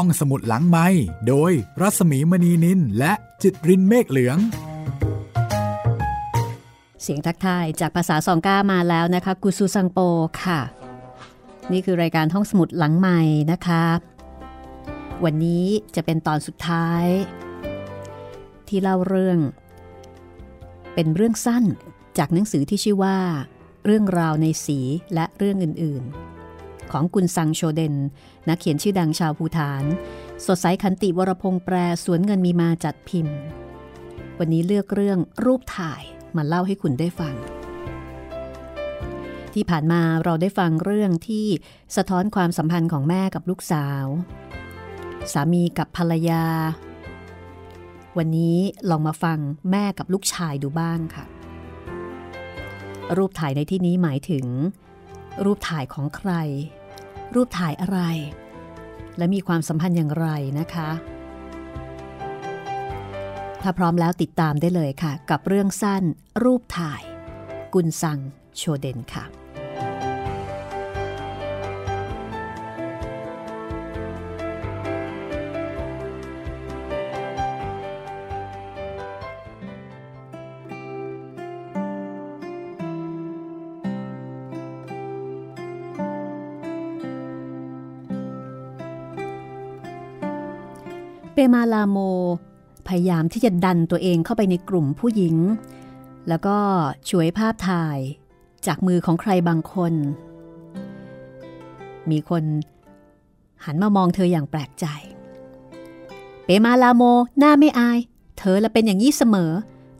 ห้องสมุดหลังไม้โดยรัสมีมณีนินและจิตรินเมฆเหลือง เสียงทักทายจากภาษาสองก้ามาแล้วนะคะ กุซูซังโปค่ะ นี่คือรายการห้องสมุดหลังใหม่นะคะ วันนี้จะเป็นตอนสุดท้าย ที่เล่าเรื่อง เป็นเรื่องสั้นจากหนังสือที่ชื่อว่า เรื่องราวในสีและเรื่องอื่นๆ ของกุนซังโชเดนนักเขียนชื่อดังชาวภูฐาน สดใสขันติวรพงษ์แปรสวนเงินมีมาจัดพิมพ์ วันนี้เลือกเรื่องรูปถ่ายมาเล่าให้คุณได้ฟัง ที่ผ่านมาเราได้ฟังเรื่องที่สะท้อนความสัมพันธ์ของแม่กับลูกสาว สามีกับภรรยา วันนี้ลองมาฟังแม่กับลูกชายดูบ้างค่ะ รูปถ่ายในที่นี้หมายถึงรูปถ่ายของใคร รูปถ่ายอะไร และมีความสัมพันธ์อย่างไรนะคะ ถ้าพร้อมแล้วติดตามได้เลยค่ะ กับเรื่องสั้นรูปถ่าย กุนซังโชเดนค่ะ มาลาโม พยายามที่จะดันตัวเองเข้าไปในกลุ่มผู้หญิง แล้วก็ช่วยภาพถ่ายจากมือของใครบางคน มีคนหันมามองเธออย่างแปลกใจ เปมาลาโม หน้าไม่อาย เธอละเป็นอย่างนี้เสมอ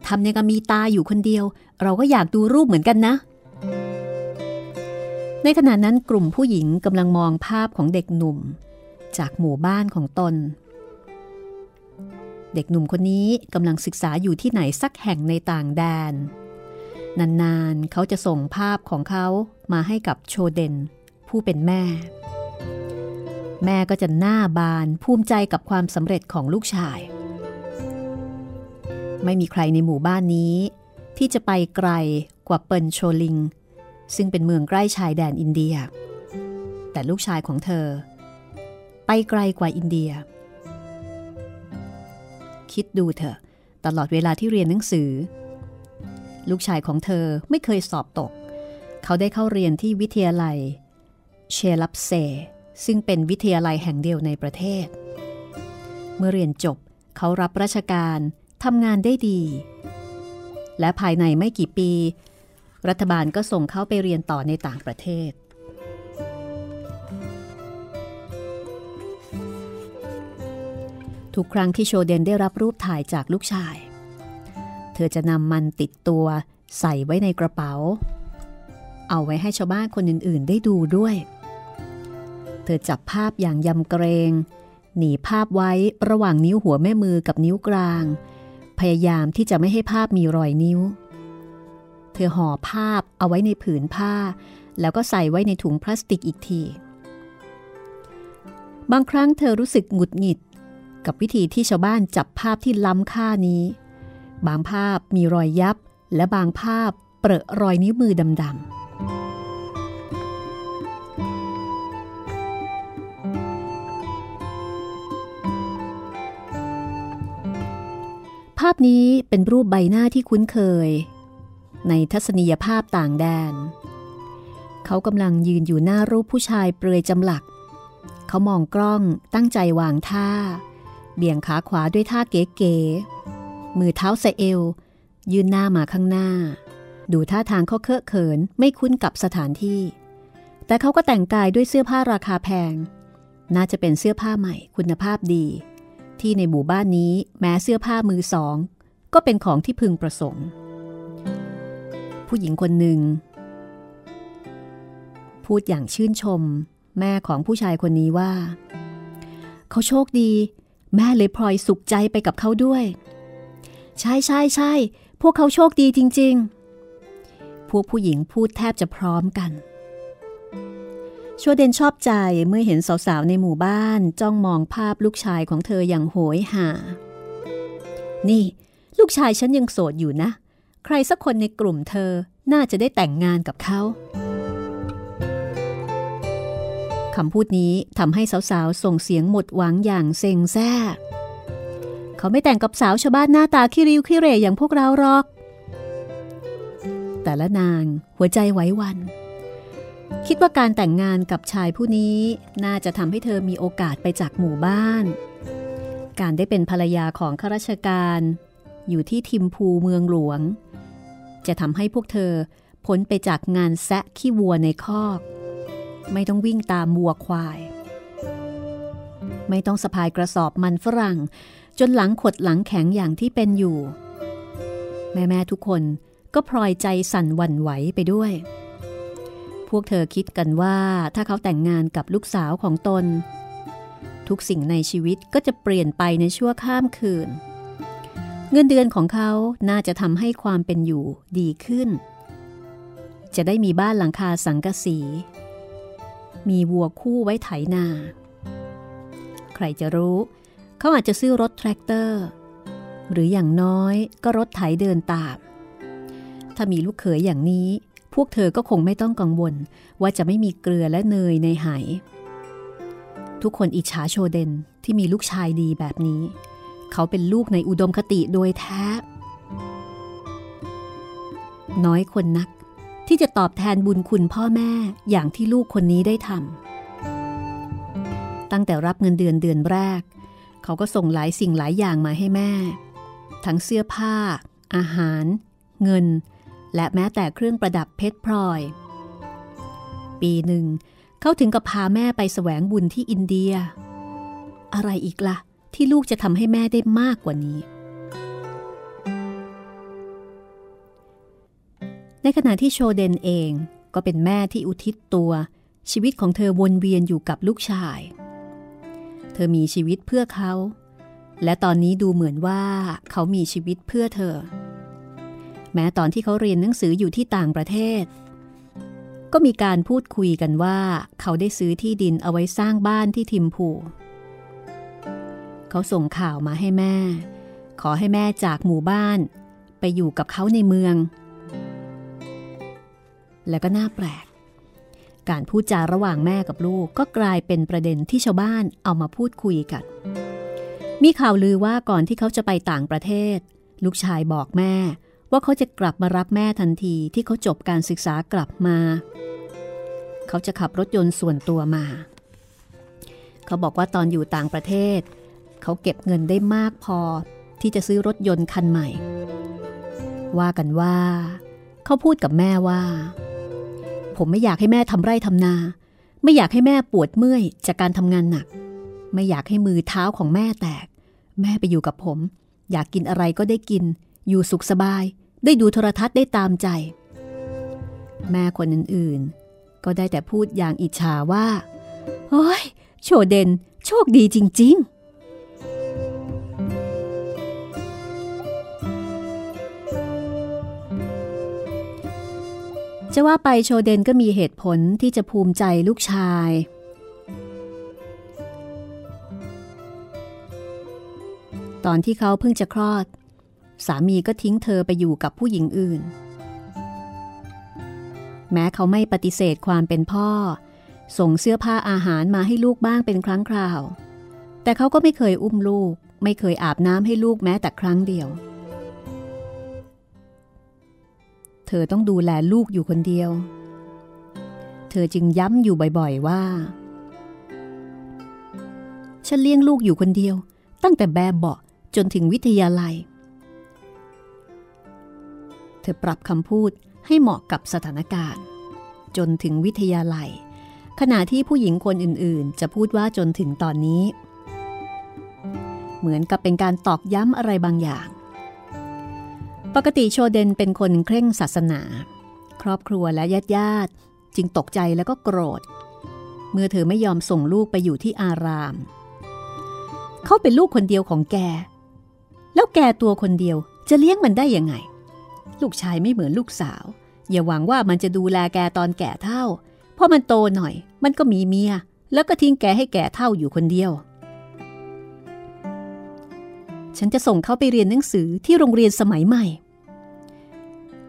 ทำยังกับมีตาอยู่คนเดียว เราก็อยากดูรูปเหมือนกันนะ ในขณะนั้นกลุ่มผู้หญิงกำลังมองภาพของเด็กหนุ่ม จากหมู่บ้านของตน เด็กหนุ่มคนนี้กำลังศึกษาอยู่ที่ไหนสักแห่งในต่างแดน นานๆเขาจะส่งภาพของเขามาให้กับโชเดน ผู้เป็นแม่ แม่ก็จะหน้าบานภูมิใจกับความสำเร็จของลูกชาย ไม่มีใครในหมู่บ้านนี้ ที่จะไปไกลกว่าเปินโชลิง ซึ่งเป็นเมืองใกล้ชายแดนอินเดีย แต่ลูกชายของเธอ ไปไกลกว่าอินเดีย คิดดูเถอะ ตลอดเวลาที่เรียนหนังสือ ลูกชายของเธอไม่เคยสอบตก เขาได้เข้าเรียนที่วิทยาลัย เชลับเซ ซึ่งเป็นวิทยาลัยแห่งเดียวในประเทศ เมื่อเรียนจบเขารับราชการทำงานได้ดี และภายในไม่กี่ปี รัฐบาลก็ส่งเขาไปเรียนต่อในต่างประเทศ ทุกครั้งที่โชเดนได้รับรูปถ่ายจากลูกชาย เธอจะนำมันติดตัวใส่ไว้ในกระเป๋า เอาไว้ให้ชาวบ้านคนอื่นๆ ได้ดูด้วย เธอจับภาพอย่างยำเกรง หนีภาพไว้ระหว่างนิ้วหัวแม่มือกับนิ้วกลาง พยายามที่จะไม่ให้ภาพมีรอยนิ้ว เธอห่อภาพเอาไว้ในผืนผ้า แล้วก็ใส่ไว้ในถุงพลาสติกอีกทีบางครั้งเธอรู้สึกหงุดหงิด กับวิธีที่ชาวบ้านจับภาพที่ล้ำค่านี้ บางภาพมีรอยยับ และบางภาพเปรอะรอยนิ้วมือดำๆภาพนี้เป็นรูปใบหน้าที่คุ้นเคย ในทัศนียภาพต่างแดน เขากำลังยืนอยู่หน้ารูปผู้ชายเปลือยจำหลัก เขามองกล้องตั้งใจวางท่า เบี่ยงขาขวาด้วยท่าเก๋ๆ มือเท้าใส่เอว ยืนหน้ามาข้างหน้า ดูท่าทางเขาเคอะเขินไม่คุ้นกับสถานที่ แต่เขาก็แต่งกายด้วยเสื้อผ้าราคาแพง น่าจะเป็นเสื้อผ้าใหม่คุณภาพดี ที่ในหมู่บ้านนี้แม้เสื้อผ้ามือสอง ก็เป็นของที่พึงประสงค์ ผู้หญิงคนหนึ่ง พูดอย่างชื่นชม แม่ของผู้ชายคนนี้ว่า เขาโชคดี แม่เลยพลอยสุขใจไปกับเขาด้วย ใช่ใช่ใช่พวกเขาโชคดีจริง ๆ พวกผู้หญิงพูดแทบจะพร้อมกันชัวเดนชอบใจเมื่อเห็นสาวๆ ในหมู่บ้านจ้องมองภาพลูกชายของเธออย่างโหยหา นี่ ลูกชายฉันยังโสดอยู่นะ ใครสักคนในกลุ่มเธอน่าจะได้แต่งงานกับเขา คำพูดนี้ทำให้สาวๆ ส่งเสียงหมดหวังอย่างเซ็งแซ่ เขาไม่แต่งกับสาวชาวบ้านหน้าตาขี้ริ้วขี้เรยอย่างพวกเราหรอก แต่ละนางหัวใจไหววัน คิดว่าการแต่งงานกับชายผู้นี้น่าจะทำให้เธอมีโอกาสไปจากหมู่บ้าน การได้เป็นภรรยาของข้าราชการ อยู่ที่ทิมพูเมืองหลวง จะทำให้พวกเธอพ้นไปจากงานแซะขี้วัวในคอก ไม่ต้องวิ่งตามวัวควาย ไม่ต้องสะพายกระสอบมันฝรั่ง จนหลังขดหลังแข็งอย่างที่เป็นอยู่ แม่ๆทุกคนก็พลอยใจสั่นหวั่นไหวไปด้วย พวกเธอคิดกันว่าถ้าเขาแต่งงานกับลูกสาวของตน ทุกสิ่งในชีวิตก็จะเปลี่ยนไปในชั่วข้ามคืน เงินเดือนของเขาน่าจะทำให้ความเป็นอยู่ดีขึ้น จะได้มีบ้านหลังคาสังกะสี มีวัวคู่ไว้ไถนา ใครจะรู้ เขาอาจจะซื้อรถแทรกเตอร์ หรืออย่างน้อยก็รถไถเดินตามถ้ามีลูกเขยอย่างนี้ พวกเธอก็คงไม่ต้องกังวล ว่าจะไม่มีเกลือและเนยในไหทุกคนอิจฉาโชเดนที่มีลูกชายดีแบบนี้ เขาเป็นลูกในอุดมคติโดยแท้ น้อยคนนัก ที่จะตอบแทนบุญคุณพ่อแม่อย่างที่ลูกคนนี้ได้ทำตั้งแต่รับเงินเดือนเดือนแรก เขาก็ส่งหลายสิ่งหลายอย่างมาให้แม่ ทั้งเสื้อผ้า อาหาร เงิน และแม้แต่เครื่องประดับเพชรพลอย ปีหนึ่ง เขาถึงกับพาแม่ไปแสวงบุญที่อินเดีย อะไรอีกละ่ะ ที่ลูกจะทำให้แม่ได้มากกว่านี้ ในขณะที่โชเดนเองก็เป็นแม่ที่อุทิศตัว ชีวิตของเธอวนเวียนอยู่กับลูกชาย เธอมีชีวิตเพื่อเขา และตอนนี้ดูเหมือนว่าเขามีชีวิตเพื่อเธอ แม้ตอนที่เขาเรียนหนังสืออยู่ที่ต่างประเทศ ก็มีการพูดคุยกันว่า เขาได้ซื้อที่ดินเอาไว้สร้างบ้านที่ทิมพูเขาส่งข่าวมาให้แม่ ขอให้แม่จากหมู่บ้าน ไปอยู่กับเขาในเมือง และก็น่าแปลก การพูดจาระหว่างแม่กับลูกก็กลายเป็นประเด็นที่ชาวบ้านเอามาพูดคุยกัน มีข่าวลือว่าก่อนที่เขาจะไปต่างประเทศ ลูกชายบอกแม่ว่าเขาจะกลับมารับแม่ทันทีที่เขาจบการศึกษากลับมา เขาจะขับรถยนต์ส่วนตัวมา เขาบอกว่าตอนอยู่ต่างประเทศ เขาเก็บเงินได้มากพอที่จะซื้อรถยนต์คันใหม่ ว่ากันว่า เขาพูดกับแม่ว่า ผมไม่อยากให้แม่ทำไร่ทำนา ไม่อยากให้แม่ปวดเมื่อยจากการทำงานหนัก ไม่อยากให้มือเท้าของแม่แตก แม่ไปอยู่กับผม อยากกินอะไรก็ได้กิน อยู่สุขสบาย ได้ดูโทรทัศน์ได้ตามใจ แม่คนอื่นๆ ก็ได้แต่พูดอย่างอิจฉาว่าโอ้ยโชเดนโชคดีจริง ๆ จะว่าไปโชเดนก็มีเหตุผลที่จะภูมิใจลูกชาย ตอนที่เขาเพิ่งจะคลอด สามีก็ทิ้งเธอไปอยู่กับผู้หญิงอื่น แม้เขาไม่ปฏิเสธความเป็นพ่อ ส่งเสื้อผ้าอาหารมาให้ลูกบ้างเป็นครั้งคราว แต่เขาก็ไม่เคยอุ้มลูก ไม่เคยอาบน้ำให้ลูกแม้แต่ครั้งเดียวเเธอต้องดูแลลูกอยู่คนเดียว เธอจึงย้ำอยู่บ่อยๆว่า ฉันเลี้ยงลูกอยู่คนเดียว ตั้งแต่แบบเบาจนถึงวิทยาลัย เธอปรับคำพูดให้เหมาะกับสถานการณ์ จนถึงวิทยาลัย ขณะที่ผู้หญิงคนอื่นๆ จะพูดว่าจนถึงตอนนี้ เหมือนกับเป็นการตอกย้ำอะไรบางอย่าง ปกติโชเดนเป็นคนเคร่งศาสนา ครอบครัวและญาติญาติจึงตกใจแล้วก็โกรธ เมื่อเธอไม่ยอมส่งลูกไปอยู่ที่อาราม เขาเป็นลูกคนเดียวของแก แล้วแกตัวคนเดียวจะเลี้ยงมันได้ยังไง ลูกชายไม่เหมือนลูกสาว อย่าหวังว่ามันจะดูแลแกตอนแก่เท่าพอมันโตหน่อย มันก็มีเมีย แล้วก็ทิ้งแกให้แก่เท่าอยู่คนเดียว ฉันจะส่งเขาไปเรียนหนังสือที่โรงเรียนสมัยใหม่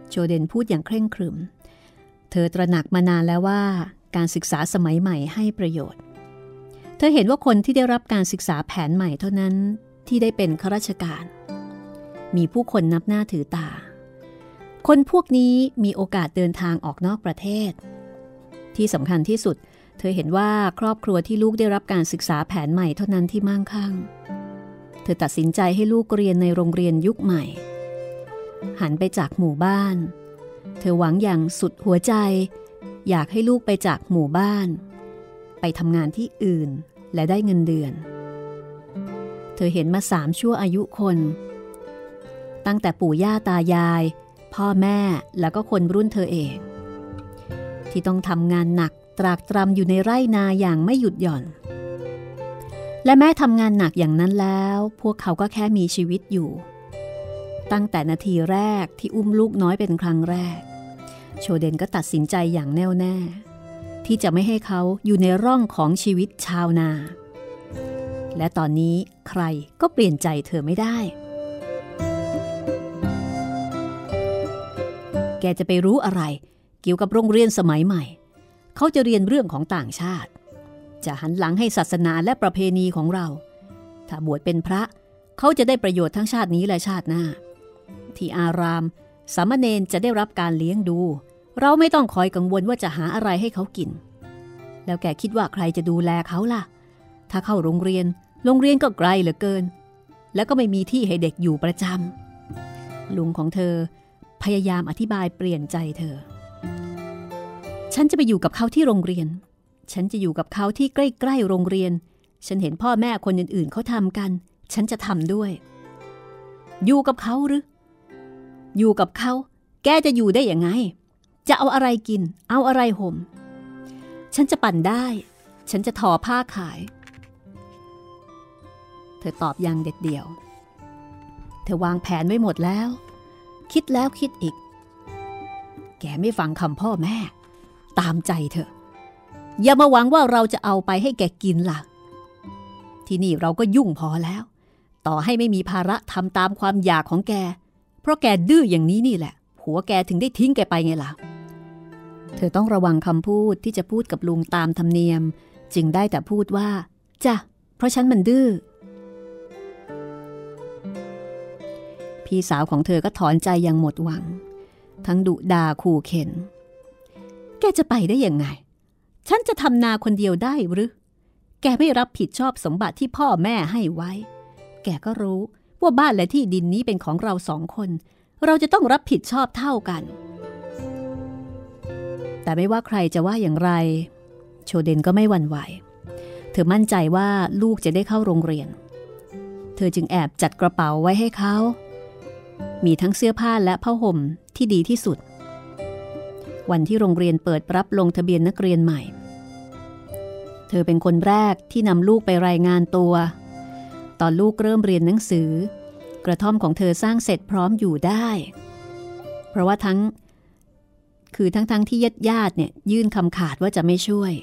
โจเดนพูดอย่างเคร่งครึม เธอตระหนักมานานแล้วว่าการศึกษาสมัยใหม่ให้ประโยชน์ เธอเห็นว่าคนที่ได้รับการศึกษาแผนใหม่เท่านั้นที่ได้เป็นข้าราชการ มีผู้คนนับหน้าถือตา คนพวกนี้มีโอกาสเดินทางออกนอกประเทศ ที่สำคัญที่สุด เธอเห็นว่าครอบครัวที่ลูกได้รับการศึกษาแผนใหม่เท่านั้นที่มั่งคั่ง เธอตัดสินใจให้ลูกเรียนในโรงเรียนยุคใหม่ หันไปจากหมู่บ้าน เธอหวังอย่างสุดหัวใจ อยากให้ลูกไปจากหมู่บ้าน ไปทำงานที่อื่นและได้เงินเดือน เธอเห็นมาสามชั่วอายุคน ตั้งแต่ปู่ย่าตายาย พ่อแม่แล้วก็คนรุ่นเธอเอง ที่ต้องทำงานหนักตรากตรำอยู่ในไร่นาอย่างไม่หยุดหย่อน และแม้ทำงานหนักอย่างนั้นแล้ว พวกเขาก็แค่มีชีวิตอยู่ ตั้งแต่นาทีแรกที่อุ้มลูกน้อยเป็นครั้งแรก โชเดนก็ตัดสินใจอย่างแน่วแน่ ที่จะไม่ให้เขาอยู่ในร่องของชีวิตชาวนา และตอนนี้ใครก็เปลี่ยนใจเธอไม่ได้ แกจะไปรู้อะไร เกี่ยวกับโรงเรียนสมัยใหม่ เขาจะเรียนเรื่องของต่างชาติ จะหันหลังให้ศาสนาและประเพณีของเรา ถ้าบวชเป็นพระเขาจะได้ประโยชน์ทั้งชาตินี้และชาติหน้า ทีอาราม สามเณรจะได้รับการเลี้ยงดู เราไม่ต้องคอยกังวลว่าจะหาอะไรให้เขากิน แล้วแกคิดว่าใครจะดูแลเขาล่ะ ถ้าเข้าโรงเรียน โรงเรียนก็ไกลเหลือเกิน แล้วก็ไม่มีที่ให้เด็กอยู่ประจำลุงของเธอ พยายามอธิบายเปลี่ยนใจเธอ ฉันจะไปอยู่กับเขาที่โรงเรียน ฉันจะอยู่กับเขาที่ใกล้ๆโรงเรียน ฉันเห็นพ่อแม่คนอื่นๆเขาทำกัน ฉันจะทำด้วยอยู่กับเขาหรือ อยู่กับเขา แกจะอยู่ได้ยังไง จะเอาอะไรกิน เอาอะไรห่ม ฉันจะปั่นได้ ฉันจะทอผ้าขาย เธอตอบอย่างเด็ดเดี่ยว เธอวางแผนไว้หมดแล้ว คิดแล้วคิดอีก แกไม่ฟังคำพ่อแม่ ตามใจเธอ อย่ามาหวังว่าเราจะเอาไปให้แกกินล่ะ ที่นี่เราก็ยุ่งพอแล้ว ต่อให้ไม่มีภาระทำตามความอยากของแก ราะแกดื้ออย่างนี้นี่แหละ ผัวแกถึงได้ทิ้งแกไปไงล่ะ เธอต้องระวังคำพูดที่จะพูดกับลุงตามธรรมเนียม จึงได้แต่พูดว่าจ้ะเพราะฉันมันดื้อ พี่สาวของเธอก็ถอนใจอย่างหมดหวัง ทั้งดุดาขู่เข็น แกจะไปได้ยังไง ฉันจะทำนาคนเดียวได้หรือ แกไม่รับผิดชอบสมบัติที่พ่อแม่ให้ไว้ แกก็รู้ ว่าบ้านและที่ดินนี้เป็นของเราสองคน เราจะต้องรับผิดชอบเท่ากัน แต่ไม่ว่าใครจะว่าอย่างไร โชเดนก็ไม่หวั่นไหว เธอมั่นใจว่าลูกจะได้เข้าโรงเรียน เธอจึงแอบจัดกระเป๋าไว้ให้เขา มีทั้งเสื้อผ้าและผ้าห่มที่ดีที่สุด วันที่โรงเรียนเปิดรับลงทะเบียนนักเรียนใหม่ เธอเป็นคนแรกที่นำลูกไปรายงานตัว ตอนลูกเริ่มเรียนหนังสือ กระท่อมของเธอสร้างเสร็จพร้อมอยู่ได้ เพราะว่าทั้ง คือทั้งๆทที่ญาติญาติเนี่ยยื่นคำขาดว่าจะไม่ช่วย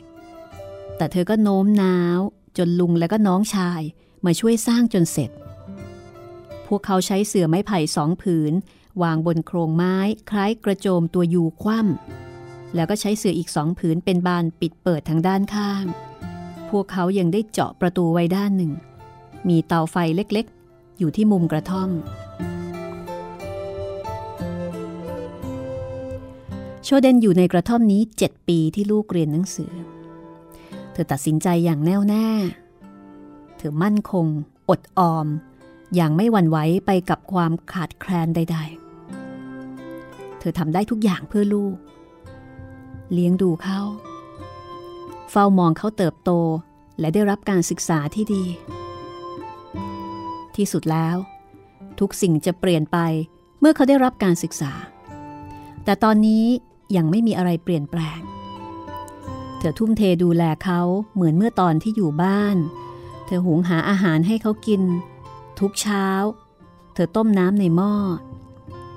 แต่เธอก็โน้มน้าว จนลุงและก็น้องชายมาช่วยสร้างจนเสร็จ พวกเขาใช้เสื่อไม้ไผ่สองผืน วางบนโครงไม้คล้ายกระโจมตัวยูคว่ำแล้วก็ใช้เสื่ออีกสองผืนเป็นบานปิดเปิดทางด้านข้าง พวกเขายังได้เจาะประตูไว้ด้านหนึ่ง มีเตาไฟเล็กๆ อยู่ที่มุมกระท่อม โชเดนอยู่ในกระท่อมนี้7ปีที่ลูกเรียนหนังสือ เธอตัดสินใจอย่างแน่วแน่ เธอมั่นคง อดออม อย่างไม่หวั่นไหวไปกับความขาดแคลนใด ๆ เธอทำได้ทุกอย่างเพื่อลูก เลี้ยงดูเขาเฝ้ามองเขาเติบโตและได้รับการศึกษาที่ดี ที่สุดแล้ว ทุกสิ่งจะเปลี่ยนไปเมื่อเขาได้รับการศึกษา แต่ตอนนี้ยังไม่มีอะไรเปลี่ยนแปลง เธอทุ่มเทดูแลเขาเหมือนเมื่อตอนที่อยู่บ้าน เธอหุงหาอาหารให้เขากิน ทุกเช้า เธอต้มน้ำในหม้อ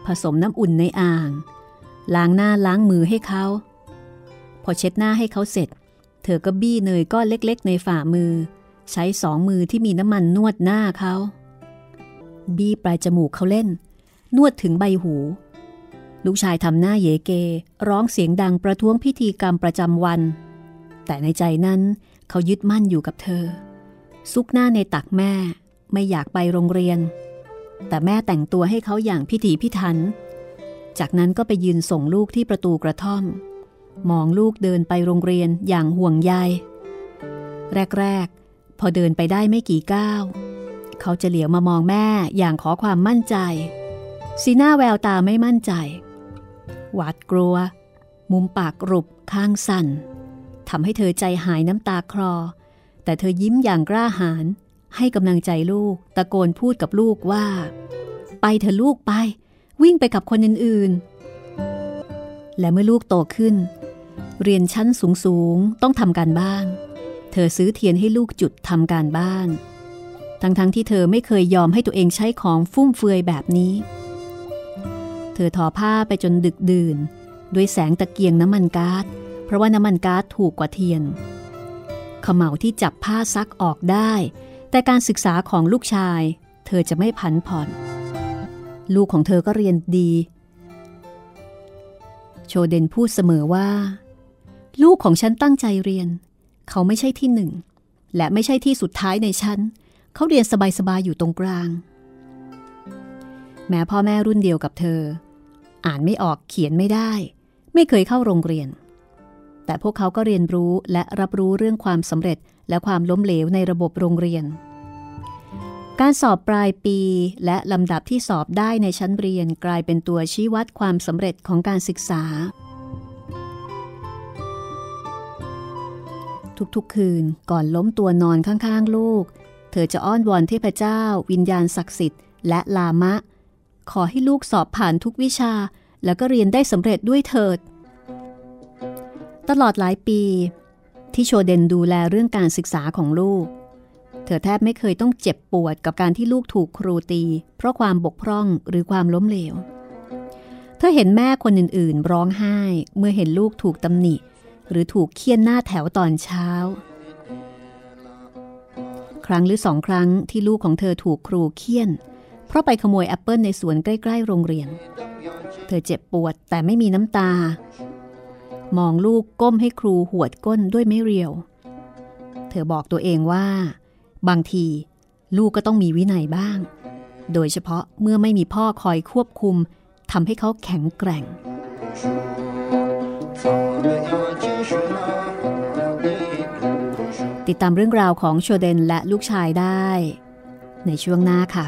ผสมน้ำอุ่นในอ่าง ล้างหน้าล้างมือให้เขา พอเช็ดหน้าให้เขาเสร็จ เธอก็บี้เนยก้อนเล็ก ๆ ในฝ่ามือ ใช้สองมือที่มีน้ำมันนวดหน้าเขา บี้ปลายจมูกเขาเล่น นวดถึงใบหู ลูกชายทำหน้าเยเก ร้องเสียงดังประท้วงพิธีกรรมประจำวัน แต่ในใจนั้นเขายึดมั่นอยู่กับเธอ ซุกหน้าในตักแม่ไม่อยากไปโรงเรียน แต่แม่แต่งตัวให้เขาอย่างพิถีพิถัน จากนั้นก็ไปยืนส่งลูกที่ประตูกระท่อม มองลูกเดินไปโรงเรียนอย่างห่วงใยแรก ๆ พอเดินไปได้ไม่กี่ก้าว เขาจะเหลียวมามองแม่อย่างขอความมั่นใจ สีหน้าแววตาไม่มั่นใจ หวาดกลัว มุมปากกรุบข้างสั่นทำให้เธอใจหายน้ำตาคลอ แต่เธอยิ้มอย่างกล้าหาญให้กำลังใจลูก ตะโกนพูดกับลูกว่า ไปเถอะลูกไป วิ่งไปกับคนอื่นๆ และเมื่อลูกโตขึ้น เรียนชั้นสูงๆ ต้องทำการบ้าน เธอซื้อเทียนให้ลูกจุดทำการบ้าน ทั้งๆทที่เธอไม่เคยยอมให้ตัวเองใช้ของฟุ่มเฟือยแบบนี้ เธอทอผ้าไปจนดึกดื่น ด้วยแสงตะเกียงน้ำมันกา๊าซเพราะว่าน้ำมันก๊าซถูกกว่าเทียนขมเหลาที่จับผ้าซักออกได้ แต่การศึกษาของลูกชาย เธอจะไม่ผันผ่อน ลูกของเธอก็เรียนดี โชเดนพูดเสมอว่า ลูกของฉันตั้งใจเรียน เขาไม่ใช่ที่หนึ่ง และไม่ใช่ที่สุดท้ายในชั้นเขาเรียนสบายๆอยู่ตรงกลาง แม้พ่อแม่รุ่นเดียวกับเธอ อ่านไม่ออกเขียนไม่ได้ ไม่เคยเข้าโรงเรียน แต่พวกเขาก็เรียนรู้และรับรู้เรื่องความสำเร็จและความล้มเหลวในระบบโรงเรียน การสอบปลายปีและลำดับที่สอบได้ในชั้นเรียนกลายเป็นตัวชี้วัดความสำเร็จของการศึกษา ทุกๆคืนก่อนล้มตัวนอนข้างๆ ลูก เธอจะอ้อนวอนเทพเจ้า วิญญาณศักดิ์สิทธิ์และลามะ ขอให้ลูกสอบผ่านทุกวิชา แล้วก็เรียนได้สำเร็จด้วยเถิด ตลอดหลายปี ที่โชเดนดูแลเรื่องการศึกษาของลูก เธอแทบไม่เคยต้องเจ็บปวดกับการที่ลูกถูกครูตี เพราะความบกพร่องหรือความล้มเหลว เธอเห็นแม่คนอื่นๆ ร้องไห้เมื่อเห็นลูกถูกตำหนิ หรือถูกเคี่ยนหน้าแถวตอนเช้า ครั้งหรือสองครั้งที่ลูกของเธอถูกครูเคี่ยน เพราะไปขโมยแอปเปิลในสวนใกล้ ๆ โรงเรียน เธอเจ็บปวดแต่ไม่มีน้ำตา มองลูกก้มให้ครูหวดก้นด้วยไม่เรียว เธอบอกตัวเองว่า บางทีลูกก็ต้องมีวินัยบ้าง โดยเฉพาะเมื่อไม่มีพ่อคอยควบคุมทำให้เขาแข็งแกร่ง ติดตามเรื่องราวของโชเดนและลูกชายได้ ในช่วงหน้าค่ะ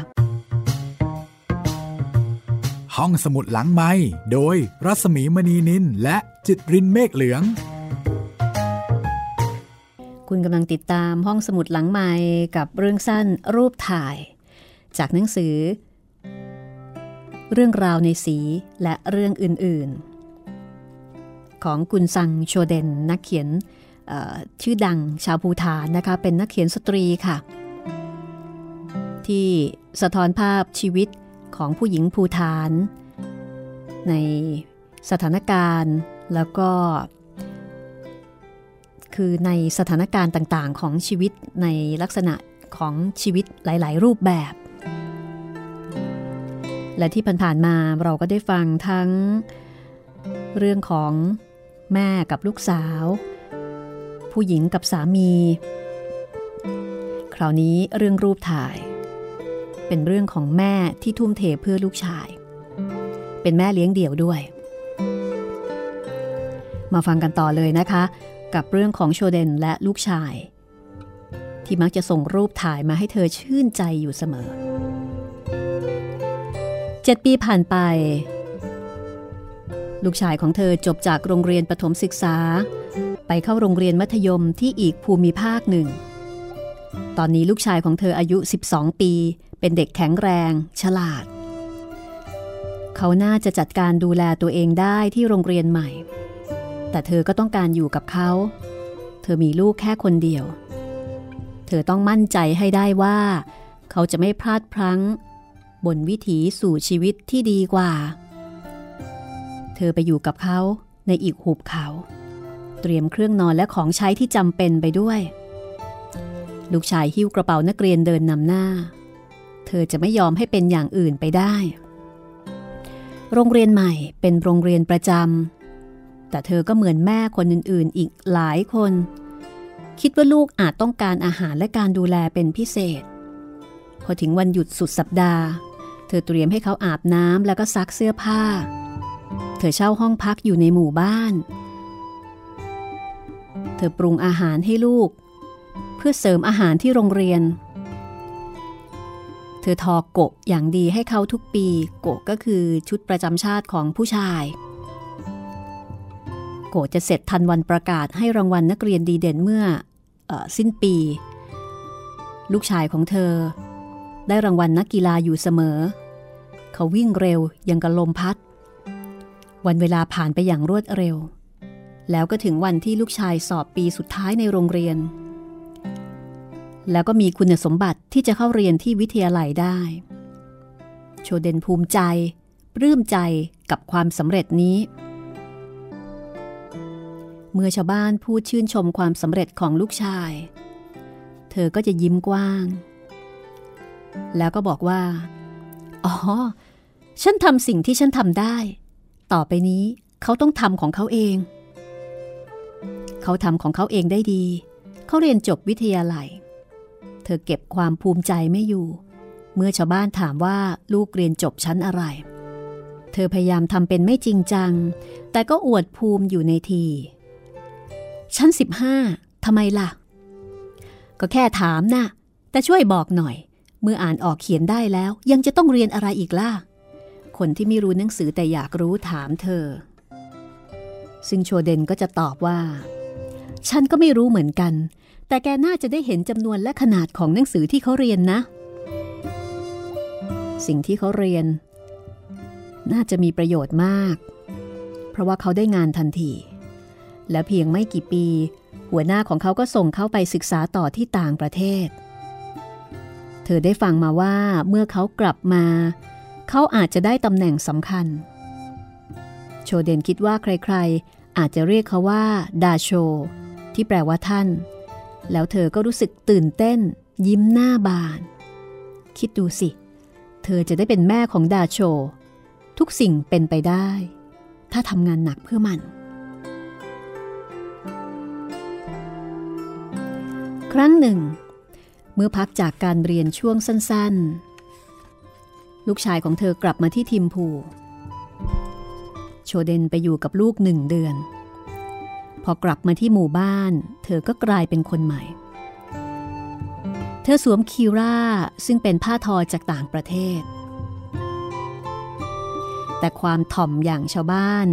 ห้องสมุดหลังไม้โดยรัสมีมณีนินและจิตรินเมฆเหลือง คุณกำลังติดตามห้องสมุดหลังใหม่กับเรื่องสั้นรูปถ่าย จากหนังสือ เรื่องราวในสีและเรื่องอื่น ๆ ของกุนซังโชเดนนักเขียน ชื่อดังชาวภูฐานนะคะเป็นนักเขียนสตรีค่ะ ที่สะท้อนภาพชีวิตของผู้หญิงภูฐาน ในสถานการณ์แล้วก็ คือในสถานการณ์ต่างๆ ของชีวิตในลักษณะของชีวิตหลาย ๆ รูปแบบ และที่ผ่านๆมาเราก็ได้ฟังทั้งเรื่องของแม่กับลูกสาว ผู้หญิงกับสามี คราวนี้เรื่องรูปถ่าย เป็นเรื่องของแม่ที่ทุ่มเทเพื่อลูกชาย เป็นแม่เลี้ยงเดี่ยวด้วย มาฟังกันต่อเลยนะคะ กับเรื่องของโชเดนและลูกชาย ที่มักจะส่งรูปถ่ายมาให้เธอชื่นใจอยู่เสมอเจ็ดปีผ่านไป ลูกชายของเธอจบจากโรงเรียนประถมศึกษา ไปเข้าโรงเรียนมัธยมที่อีกภูมิภาคหนึ่ง ตอนนี้ลูกชายของเธออายุ 12 ปี เป็นเด็กแข็งแรง ฉลาด เขาน่าจะจัดการดูแลตัวเองได้ที่โรงเรียนใหม่ แต่เธอก็ต้องการอยู่กับเขา เธอมีลูกแค่คนเดียว เธอต้องมั่นใจให้ได้ว่า เขาจะไม่พลาดพลั้ง บนวิถีสู่ชีวิตที่ดีกว่า เธอไปอยู่กับเขาในอีกหุบเขา เตรียมเครื่องนอนและของใช้ที่จำเป็นไปด้วย ลูกชายหิ้วกระเป๋านักเรียนเดินนำหน้า เธอจะไม่ยอมให้เป็นอย่างอื่นไปได้ โรงเรียนใหม่เป็นโรงเรียนประจำแต่เธอก็เหมือนแม่คนอื่นๆ อีกหลายคน คิดว่าลูกอาจต้องการอาหารและการดูแลเป็นพิเศษ พอถึงวันหยุดสุดสัปดาห์ เธอเตรียมให้เขาอาบน้ำแล้วก็ซักเสื้อผ้า เธอเช่าห้องพักอยู่ในหมู่บ้าน เธอปรุงอาหารให้ลูก เพื่อเสริมอาหารที่โรงเรียน เธอทอโกะอย่างดีให้เขาทุกปี โกะก็คือชุดประจำชาติของผู้ชาย โกจะเสร็จทันวันประกาศให้รางวัลนักเรียนดีเด่นเมื่ออสิ้นปี ลูกชายของเธอ ได้รางวัลนักกีฬาอยู่เสมอ เขาวิ่งเร็วยังกระลมพัด วันเวลาผ่านไปอย่างรวดเร็ว แล้วก็ถึงวันที่ลูกชายสอบปีสุดท้ายในโรงเรียน แล้วก็มีคุณสมบัติที่จะเข้าเรียนที่วิทยาลัยได้ โชเดนภูมิใจ ปลื้มใจกับความสำเร็จนี้ เมื่อชาวบ้านพูดชื่นชมความสำเร็จของลูกชาย เธอก็จะยิ้มกว้าง แล้วก็บอกว่า อ๋อ ฉันทำสิ่งที่ฉันทำได้ ต่อไปนี้เขาต้องทำของเขาเอง เขาทำของเขาเองได้ดี เขาเรียนจบวิทยาลัย เธอเก็บความภูมิใจไม่อยู่ เมื่อชาวบ้านถามว่าลูกเรียนจบชั้นอะไร เธอพยายามทำเป็นไม่จริงจัง แต่ก็อวดภูมิอยู่ในที ชั้นสิบห้าทำไมล่ะ ก็แค่ถามนะ่ะ แต่ช่วยบอกหน่อย เมื่ออ่านออกเขียนได้แล้วยังจะต้องเรียนอะไรอีกล่ะ คนที่ไม่รู้หนังสือแต่อยากรู้ถามเธอซึ่งโชเดนก็จะตอบว่า ฉันก็ไม่รู้เหมือนกัน แต่แกน่าจะได้เห็นจำนวนและขนาดของหนังสือที่เขาเรียนนะ สิ่งที่เขาเรียน น่าจะมีประโยชน์มาก เพราะว่าเขาได้งานทันที และเพียงไม่กี่ปี หัวหน้าของเขาก็ส่งเขาไปศึกษาต่อที่ต่างประเทศ เธอได้ฟังมาว่าเมื่อเขากลับมา เขาอาจจะได้ตำแหน่งสำคัญ โชเดนคิดว่าใครๆอาจจะเรียกเขาว่า ดาโช ที่แปลว่าท่าน แล้วเธอก็รู้สึกตื่นเต้น ยิ้มหน้าบาน คิดดูสิ เธอจะได้เป็นแม่ของดาโช ทุกสิ่งเป็นไปได้ ถ้าทำงานหนักเพื่อมัน ครั้งหนึ่ง เมื่อพักจากการเรียนช่วงสั้น ๆ ลูกชายของเธอกลับมาที่ทิมพู โชเดนไปอยู่กับลูกหนึ่งเดือน พอกลับมาที่หมู่บ้าน เธอก็กลายเป็นคนใหม่ เธอสวมคีร่าซึ่งเป็นผ้าทอจากต่างประเทศ แต่ความถ่อมอย่างชาวบ้าน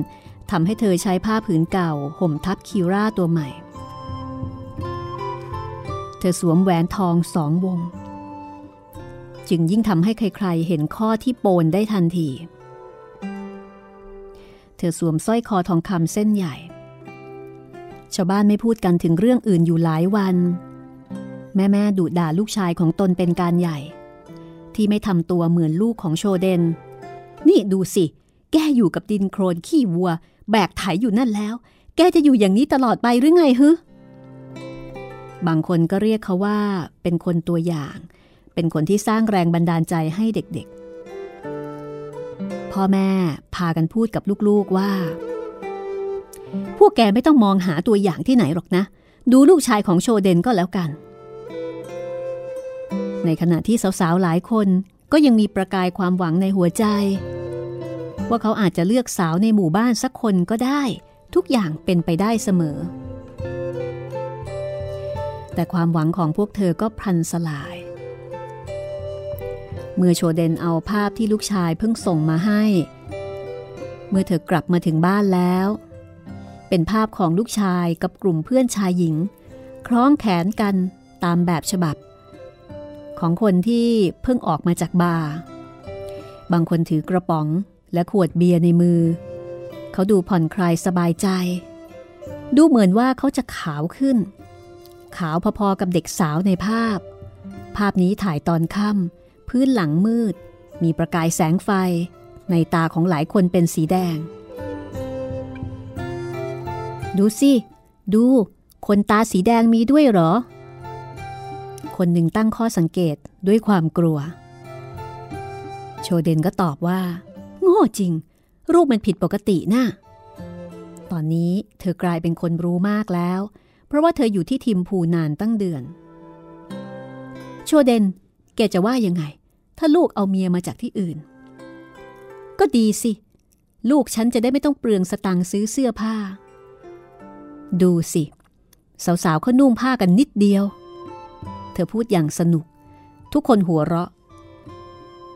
ทำให้เธอใช้ผ้าผืนเก่า ห่มทับคีร่าตัวใหม่ เธอสวมแหวนทองสองวง จึงยิ่งทำให้ใครๆ เห็นข้อที่โปนได้ทันที เธอสวมสร้อยคอทองคำเส้นใหญ่ ชาวบ้านไม่พูดกันถึงเรื่องอื่นอยู่หลายวัน แม่แม่ดุด่าลูกชายของตนเป็นการใหญ่ ที่ไม่ทำตัวเหมือนลูกของโชเดน นี่ดูสิ แกอยู่กับดินโครนขี้วัว แบกไถอยู่นั่นแล้ว แกจะอยู่อย่างนี้ตลอดไปหรือไงฮึบางคนก็เรียกเขาว่าเป็นคนตัวอย่าง เป็นคนที่สร้างแรงบันดาลใจให้เด็กๆ พ่อแม่พากันพูดกับลูกๆว่า พวกแกไม่ต้องมองหาตัวอย่างที่ไหนหรอกนะ ดูลูกชายของโชเดนก็แล้วกัน ในขณะที่สาวๆหลายคนก็ยังมีประกายความหวังในหัวใจ ว่าเขาอาจจะเลือกสาวในหมู่บ้านสักคนก็ได้ ทุกอย่างเป็นไปได้เสมอ แต่ความหวังของพวกเธอก็พลันสลาย เมื่อโชเดนเอาภาพที่ลูกชายเพิ่งส่งมาให้ เมื่อเธอกลับมาถึงบ้านแล้ว เป็นภาพของลูกชายกับกลุ่มเพื่อนชายหญิง คล้องแขนกันตามแบบฉบับ ของคนที่เพิ่งออกมาจากบาร์บางคนถือกระป๋องและขวดเบียร์ในมือ เขาดูผ่อนคลายสบายใจ ดูเหมือนว่าเขาจะขาวขึ้น ขาวพอๆกับเด็กสาวในภาพ ภาพนี้ถ่ายตอนค่ำพื้นหลังมืด มีประกายแสงไฟ ในตาของหลายคนเป็นสีแดง ดูสิ ดู คนตาสีแดงมีด้วยเหรอ คนหนึ่งตั้งข้อสังเกตด้วยความกลัว โชเดนก็ตอบว่า โง่จริง รูปมันผิดปกตินะ่ะตอนนี้เธอกลายเป็นคนรู้มากแล้ว เพราะว่าเธออยู่ที่ทิมพูนานตั้งเดือน โชเดน แกจะว่ายังไง ถ้าลูกเอาเมียมาจากที่อื่น ก็ดีสิ ลูกฉันจะได้ไม่ต้องเปลืองสตังค์ซื้อเสื้อผ้า ดูสิ สาวๆเขานุ่งผ้ากันนิดเดียว เธอพูดอย่างสนุก ทุกคนหัวเราะ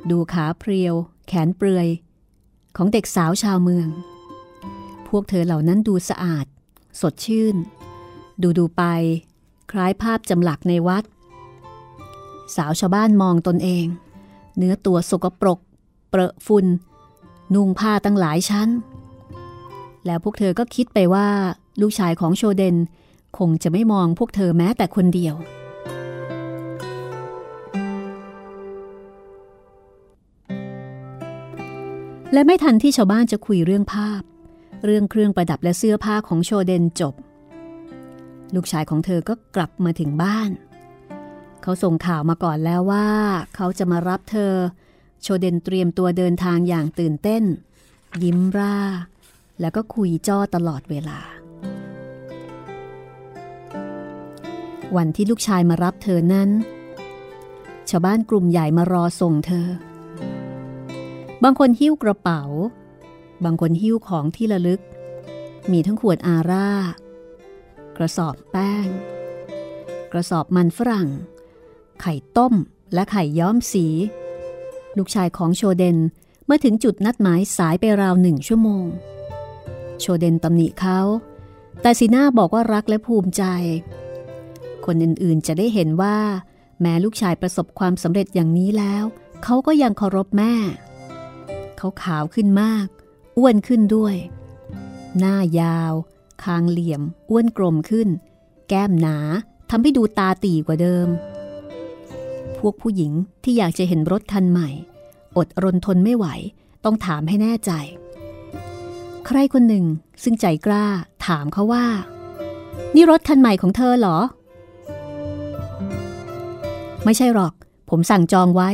ดูขาเพรียว แขนเปลือย ของเด็กสาวชาวเมือง พวกเธอเหล่านั้นดูสะอาด สดชื่น ดูดูไป คล้ายภาพจำหลักในวัด สาวชาวบ้านมองตนเอง เนื้อตัวสกปรก เปรอะฝุ่นนุ่งผ้าตั้งหลายชั้น แล้วพวกเธอก็คิดไปว่า ลูกชายของโชเดนคงจะไม่มองพวกเธอแม้แต่คนเดียว และไม่ทันที่ชาวบ้านจะคุยเรื่องภาพ เรื่องเครื่องประดับและเสื้อผ้าของโชเดนจบ ลูกชายของเธอก็กลับมาถึงบ้าน เขาส่งข่าวมาก่อนแล้วว่า เขาจะมารับเธอ โชเดนเตรียมตัวเดินทางอย่างตื่นเต้น ยิ้มร่า แล้วก็คุยจ้อตลอดเวลา วันที่ลูกชายมารับเธอนั้น ชาวบ้านกลุ่มใหญ่มารอส่งเธอ บางคนหิ้วกระเป๋า บางคนหิ้วของที่ระลึก มีทั้งขวดอาร่า กระสอบแป้ง กระสอบมันฝรั่ง ไข่ต้มและไข่ย้อมสี ลูกชายของโชเดนเมื่อถึงจุดนัดหมายสายไปราวหนึ่งชั่วโมง โชเดนตำหนิเขาแต่สีหน้าบอกว่ารักและภูมิใจ คนอื่นๆจะได้เห็นว่า แม้ลูกชายประสบความสำเร็จอย่างนี้แล้ว เขาก็ยังเคารพแม่ เขาขาวขึ้นมาก อ้วนขึ้นด้วย หน้ายาว คางเหลี่ยม อ้วนกลมขึ้น แก้มหนาทำให้ดูตาตีกว่าเดิม พวกผู้หญิงที่อยากจะเห็นรถคันใหม่ อดรนทนไม่ไหว ต้องถามให้แน่ใจ ใครคนหนึ่งซึ่งใจกล้าถามเขาว่า นี่รถคันใหม่ของเธอเหรอ ไม่ใช่หรอก ผมสั่งจองไว้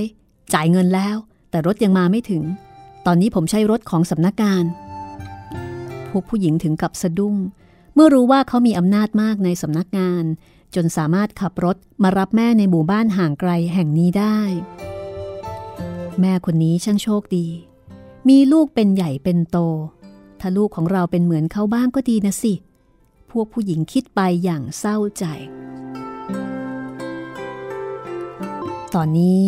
จ่ายเงินแล้ว แต่รถยังมาไม่ถึง ตอนนี้ผมใช้รถของสำนักงาน พวกผู้หญิงถึงกับสะดุ้ง เมื่อรู้ว่าเขามีอำนาจมากในสำนักงาน จนสามารถขับรถมารับแม่ในหมู่บ้านห่างไกลแห่งนี้ได้ แม่คนนี้ช่างโชคดี มีลูกเป็นใหญ่เป็นโต ถ้าลูกของเราเป็นเหมือนเขาบ้างก็ดีนะสิ พวกผู้หญิงคิดไปอย่างเศร้าใจ ตอนนี้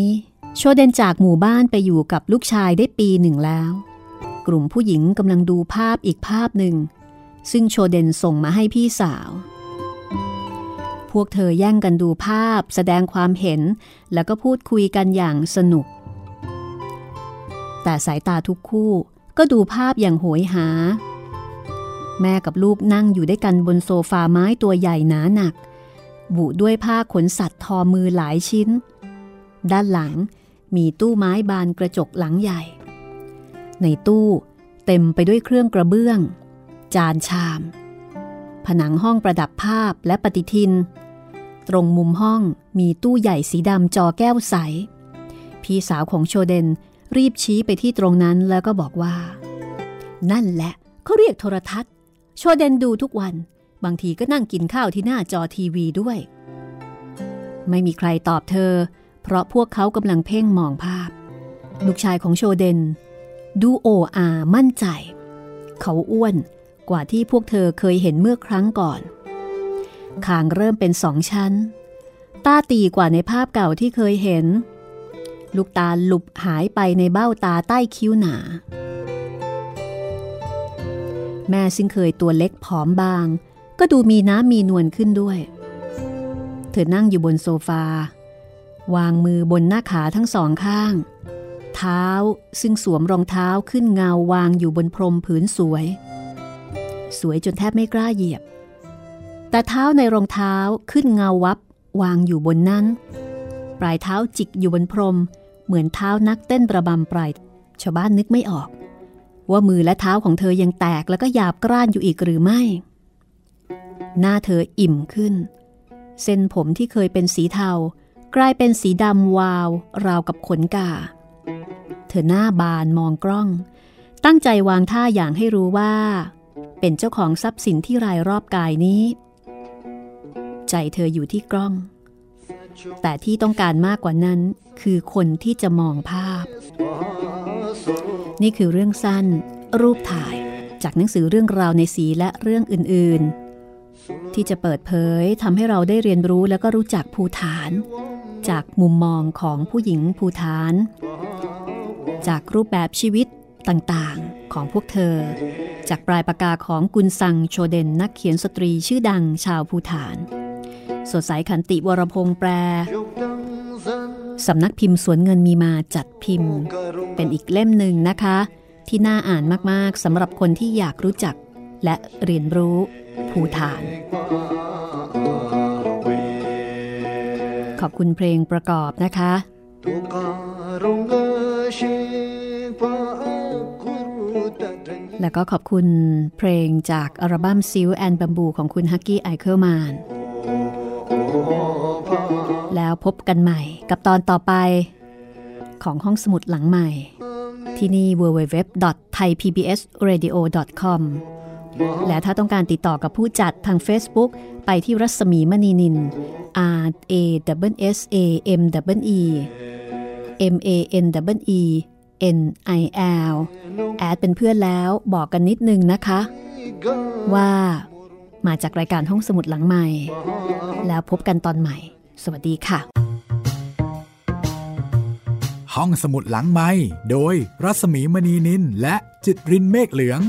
โชเดนจากหมู่บ้านไปอยู่กับลูกชายได้ปีหนึ่งแล้ว กลุ่มผู้หญิงกำลังดูภาพอีกภาพหนึ่ง ซึ่งโชเดนส่งมาให้พี่สาว พวกเธอแย่งกันดูภาพ แสดงความเห็นแล้วก็พูดคุยกันอย่างสนุก แต่สายตาทุกคู่ก็ดูภาพอย่างโหยหา แม่กับลูกนั่งอยู่ด้วยกันบนโซฟาไม้ตัวใหญ่หนาหนัก บุด้วยผ้าขนสัตว์ทอมือหลายชิ้น ด้านหลังมีตู้ไม้บานกระจกหลังใหญ่ ในตู้เต็มไปด้วยเครื่องกระเบื้อง จานชาม ผนังห้องประดับภาพและปฏิทิน ตรงมุมห้องมีตู้ใหญ่สีดำจอแก้วใส พี่สาวของโชเดนรีบชี้ไปที่ตรงนั้นแล้วก็บอกว่า นั่นแหละเขาเรียกโทรทัศน์ โชเดนดูทุกวัน บางทีก็นั่งกินข้าวที่หน้าจอทีวีด้วย ไม่มีใครตอบเธอ เพราะพวกเขากำลังเพ่งมองภาพ ลูกชายของโชเดน ดูโออามั่นใจ เขาอ้วนกว่าที่พวกเธอเคยเห็นเมื่อครั้งก่อนคางเริ่มเป็นสองชั้น ตาตีกว่าในภาพเก่าที่เคยเห็น ลูกตาหลุบหายไปในเบ้าตาใต้คิ้วหนา แม่ซึ่งเคยตัวเล็กผอมบาง ก็ดูมีน้ำมีนวลขึ้นด้วย เธอนั่งอยู่บนโซฟา วางมือบนหน้าขาทั้งสองข้าง เท้าซึ่งสวมรองเท้าขึ้นเงาวางอยู่บนพรมผืนสวย สวยจนแทบไม่กล้าเหยียบ แต่เท้าในรองเท้าขึ้นเงาวับวางอยู่บนนั้น ปลายเท้าจิกอยู่บนพรม เหมือนเท้านักเต้นประบำปลายชาวบ้านนึกไม่ออก ว่ามือและเท้าของเธอยังแตกแล้วก็หยาบกร้านอยู่อีกหรือไม่ หน้าเธออิ่มขึ้น เส้นผมที่เคยเป็นสีเทา กลายเป็นสีดำวาว ราวกับขนกา เธอหน้าบานมองกล้อง ตั้งใจวางท่าอย่างให้รู้ว่า เป็นเจ้าของทรัพย์สินที่รายรอบกายนี้ ใจเธออยู่ที่กล้อง แต่ที่ต้องการมากกว่านั้นคือคนที่จะมองภาพ นี่คือเรื่องสั้น รูปถ่ายจากหนังสือเรื่องราวในสีและเรื่องอื่นๆ ที่จะเปิดเผยทำให้เราได้เรียนรู้แล้วก็รู้จักภูฐาน จากมุมมองของผู้หญิงภูฐาน จากรูปแบบชีวิตต่างๆของพวกเธอ จากปลายปากกาของกุนซังโชเดนนักเขียนสตรีชื่อดังชาวภูฐาน สดใสขันติวรพงษ์แปลสำนักพิมพ์สวนเงินมีมาจัดพิมพ์ เป็นอีกเล่มหนึ่งนะคะ ที่น่าอ่านมากๆสำหรับคนที่อยากรู้จัก และเรียนรู้ภูฐาน ขอบคุณเพลงประกอบนะคะแล้วก็ขอบคุณเพลงจากอัลบั้ม Silk and Bamboo ของคุณฮัคกี้ไอเคิลมานน์แล้วพบกันใหม่กับตอนต่อไป ของห้องสมุดหลังใหม่ ที่นี่ www.thaipbsradio.com และถ้าต้องการติดต่อกับผู้จัดทาง Facebook ไปที่รัศมีมณีนิล R A W S A M double E M A N double E N I L แอดเป็นเพื่อนแล้วบอกกันนิดนึงนะคะ ว่ามาจากรายการห้องสมุดหลังใหม่ แล้วพบกันตอนใหม่ สวัสดีค่ะ ห้องสมุดหลังไม้โดยรัศมีมณีนินและจิตรินเมฆเหลือง